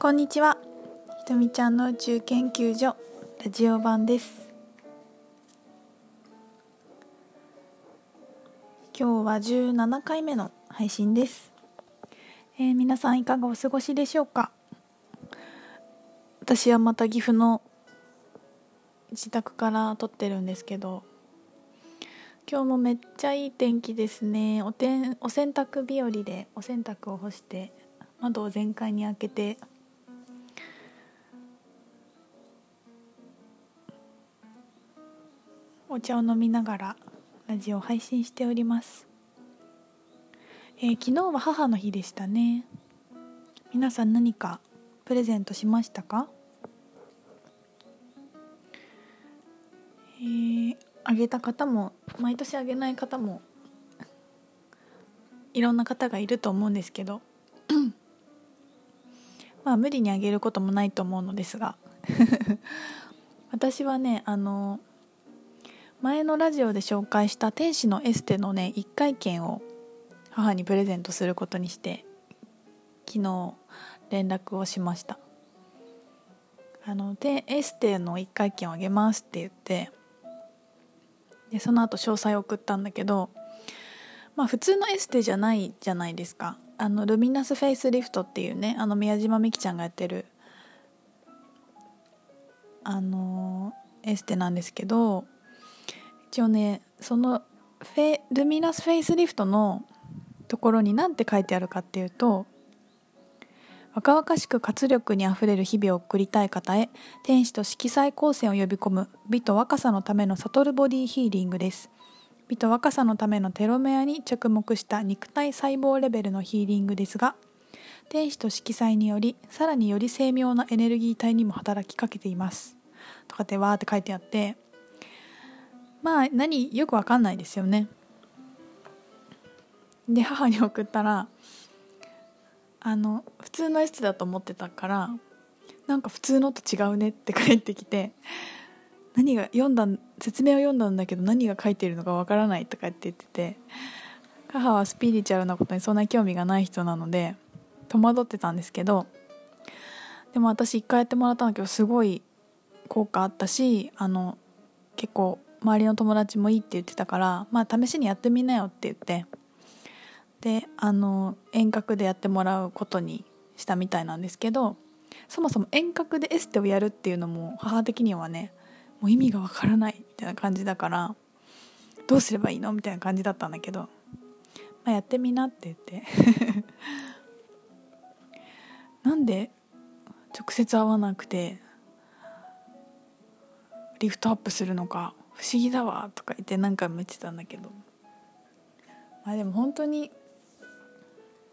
こんにちは。ひとみちゃんの宇宙研究所ラジオ版です。今日は17回目の配信です、えー皆さんいかがお過ごしでしょうか？私はまた岐阜の自宅から撮ってるんですけど今日もめっちゃいい天気ですね。おてんお洗濯日和でお洗濯を干して窓を全開に開けてお茶を飲みながらラジオを配信しております、えー昨日は母の日でしたね。皆さん何かプレゼントしましたか？えーあげた方も毎年あげない方もいろんな方がいると思うんですけど。まあ無理にあげることもないと思うのですが。私はねあの前のラジオで紹介した天使のエステのね1回券を母にプレゼントすることにして昨日連絡をしました。あのでエステの1回券をあげますって言ってでその後詳細を送ったんだけどまあ普通のエステじゃないじゃないですか。あのルミナスフェイスリフトっていうねあの宮島美樹ちゃんがやってるあのエステなんですけど一応ねそのフェルミナスフェイスリフトのところに何て書いてあるかっていうと若々しく活力にあふれる日々を送りたい方へ天使と色彩光線を呼び込む美と若さのための悟るボディヒーリングです。美と若さのためのテロメアに着目した肉体細胞レベルのヒーリングですが天使と色彩によりさらにより精妙なエネルギー体にも働きかけています。とかってわーって書いてあってまあ何よくわかんないですよね。で母に送ったらあの普通のエステだと思ってたからなんか普通のと違うねって帰ってきて何が読んだ説明を読んだんだけど何が書いてるのかわからないとかって言ってて母はスピリチュアルなことにそんな興味がない人なので戸惑ってたんですけどでも私一回やってもらったんだけどすごい効果あったしあの結構周りの友達もいいって言ってたからまあ試しにやってみなよって言ってであの遠隔でやってもらうことにしたみたいなんですけどそもそも遠隔でエステをやるっていうのも母的にはねもう意味がわからないみたいな感じだからどうすればいいのみたいな感じだったんだけど、まあ、やってみなって言って。なんで直接会わなくてリフトアップするのか不思議だわとか言って何回も言ってたんだけど。まあでも本当に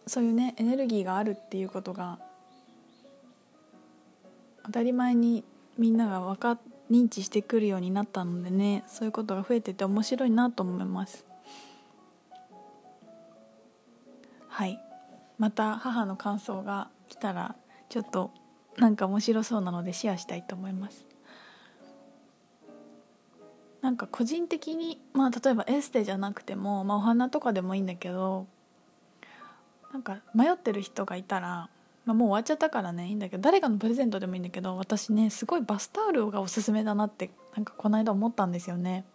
そういうねエネルギーがあるっていうことが当たり前にみんなが分か認知してくるようになったのでねそういうことが増えてて面白いなと思います。はい。また母の感想が来たらちょっとなんか面白そうなのでシェアしたいと思います。なんか個人的にまあ例えばエステじゃなくても、まあ、お花とかでもいいんだけどなんか迷ってる人がいたら、まあ、もう終わっちゃったからねいいんだけど誰かのプレゼントでもいいんだけど私ねすごいバスタオルがおすすめだなってなんかこの間思ったんですよね。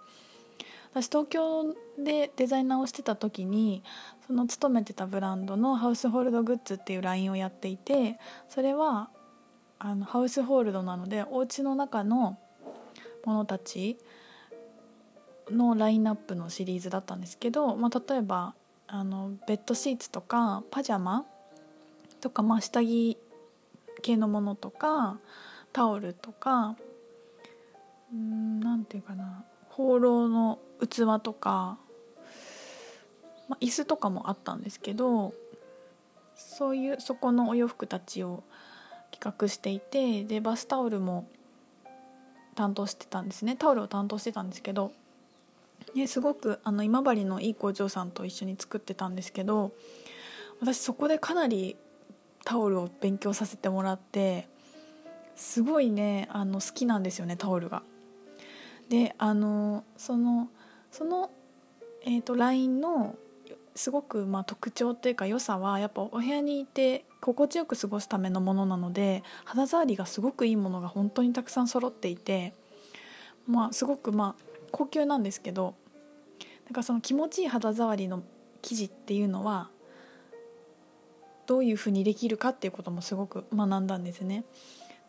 私東京でデザイナーをしてた時にその勤めてたブランドのハウスホールドグッズっていうラインをやっていてそれはあのハウスホールドなのでお家の中のものたちのラインナップのシリーズだったんですけど、まあ、例えばあのベッドシーツとかパジャマとか、まあ、下着系のものとかタオルとかうんなんていうかな放浪の器とか、まあ、椅子とかもあったんですけどそういうそこのお洋服たちを企画していてでバスタオルも担当してたんですね。タオルを担当してたんですけどですごくあの今治のいい工場さんと一緒に作ってたんですけど私そこでかなりタオルを勉強させてもらってすごいねあの好きなんですよねタオルが。であのそのその、えー、と LINE のすごくまあ特徴というか良さはやっぱお部屋にいて心地よく過ごすためのものなので肌触りがすごくいいものが本当にたくさん揃っていてまあすごくまあ高級なんですけどなんかその気持ちいい肌触りの生地っていうのはどういうふうにできるかっていうこともすごく学んだんですね。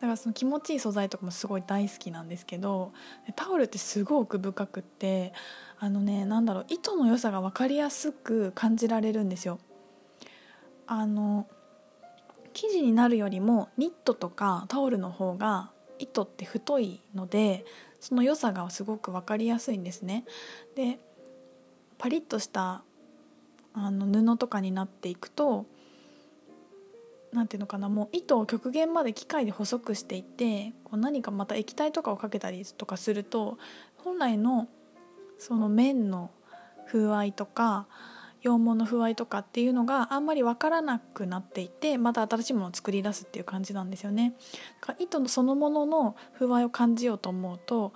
だからその気持ちいい素材とかもすごい大好きなんですけどタオルってすごく深くってあのねなんだろう糸の良さが分かりやすく感じられるんですよ。あの生地になるよりもニットとかタオルの方が糸って太いのでその良さがすごく分かりやすいんですね。でパリッとしたあの布とかになっていくとなんていうのかなもう糸を極限まで機械で細くしていってこう何かまた液体とかをかけたりとかすると本来のその面の風合いとか羊毛の風合いとかっていうのがあんまり分からなくなっていてまた新しいものを作り出すっていう感じなんですよね。糸のそのものの風合いを感じようと思うと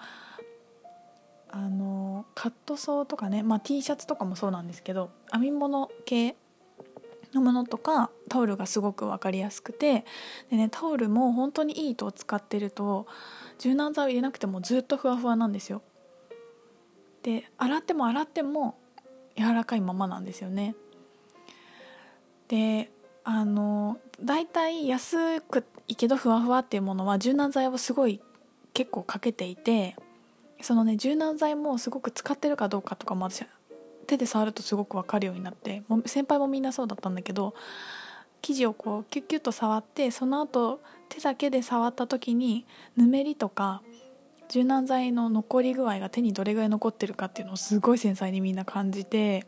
あのカットソーとかね、まあ、T シャツとかもそうなんですけど編み物系のものとかタオルがすごく分かりやすくてで、ね、タオルも本当にいい糸を使ってると柔軟剤を入れなくてもずっとふわふわなんですよ。で洗っても洗っても柔らかいままなんですよね。であの大体安くいけどふわふわっていうものは柔軟剤をすごい結構かけていてそのね柔軟剤もすごく使ってるかどうかとかも私手で触るとすごく分かるようになっても先輩もみんなそうだったんだけど生地をこうキュッキュッと触ってその後手だけで触った時にぬめりとか柔軟剤の残り具合が手にどれぐらい残ってるかっていうのをすごい繊細にみんな感じて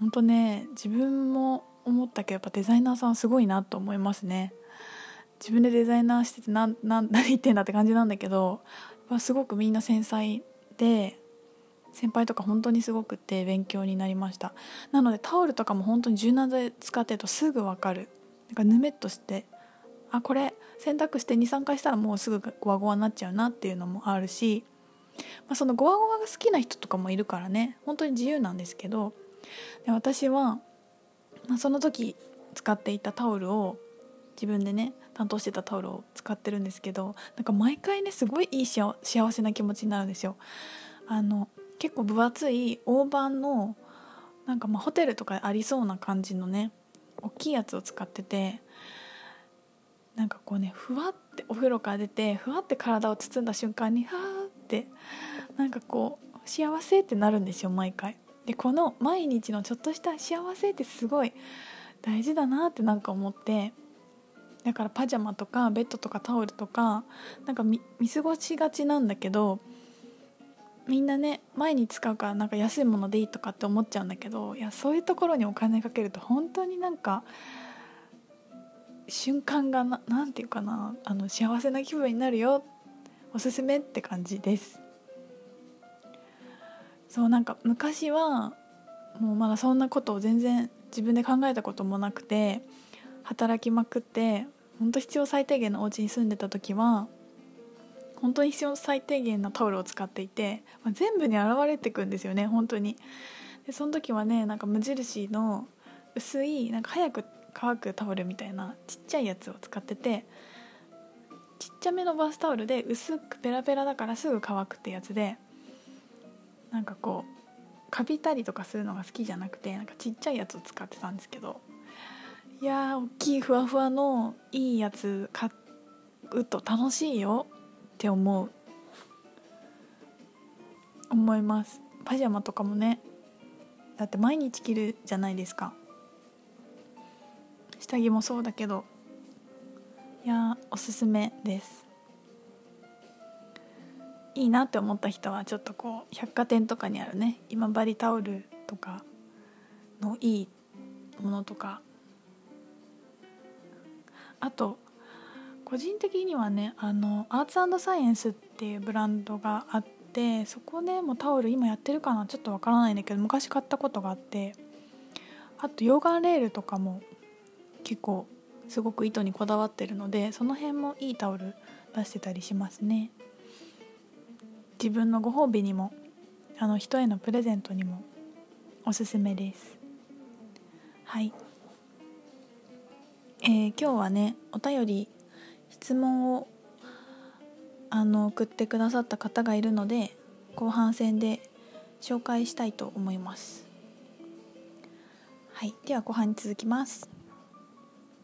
本当ね自分も思ったけどやっぱデザイナーさんすごいなと思いますね。自分でデザイナーしてて何 何言ってんだって感じなんだけどすごくみんな繊細で先輩とか本当にすごくて勉強になりました。なのでタオルとかも本当に柔軟剤使ってるとすぐ分かる。なんかぬめっとしてあこれ洗濯して23回したらもうすぐゴワゴワになっちゃうなっていうのもあるし、まあ、そのゴワゴワが好きな人とかもいるからね本当に自由なんですけどで私は、まあ、その時使っていたタオルを自分でね担当してたタオルを使ってるんですけどなんか毎回ねすごいいい幸せな気持ちになるんですよ。あの結構分厚い大判のなんかまあホテルとかありそうな感じのね大きいやつを使っててなんかこうねふわってお風呂から出てふわって体を包んだ瞬間にはーってなんかこう幸せってなるんですよ毎回。でこの毎日のちょっとした幸せってすごい大事だなってなんか思ってだからパジャマとかベッドとかタオルとかなんか見過ごしがちなんだけどみんなね前に使うからなんか安いものでいいとかって思っちゃうんだけどいやそういうところにお金かけると本当になんか瞬間がななんていうかなあの幸せな気分になるよおすすめって感じです。そうなんか昔はもうまだそんなことを全然自分で考えたこともなくて働きまくって本当必要最低限のお家に住んでた時は本当に必要最低限のタオルを使っていて、まあ、全部に現れてくんですよね本当に。でその時はねなんか無印の薄いなんか早く乾くタオルみたいなちっちゃいやつを使っててちっちゃめのバスタオルで薄くペラペラだからすぐ乾くってやつでなんかこうかびたりとかするのが好きじゃなくてなんかちっちゃいやつを使ってたんですけどいやー大きいふわふわのいいやつ買うと楽しいよって思う。思います。パジャマとかもねだって毎日着るじゃないですか。下着もそうだけどいやおすすめです。いいなって思った人はちょっとこう百貨店とかにあるね。今治タオルとかのいいものとか。あと個人的にはねあのアーツサイエンスっていうブランドがあってそこでもタオル今やってるかなちょっとわからないんだけど昔買ったことがあって。あと溶岩レールとかも結構すごく糸にこだわってるのでその辺もいいタオル出してたりしますね。自分のご褒美にもあの人へのプレゼントにもおすすめです。はい。えー、今日はねお便り質問をあの送ってくださった方がいるので後半戦で紹介したいと思います。はい。では後半に続きます。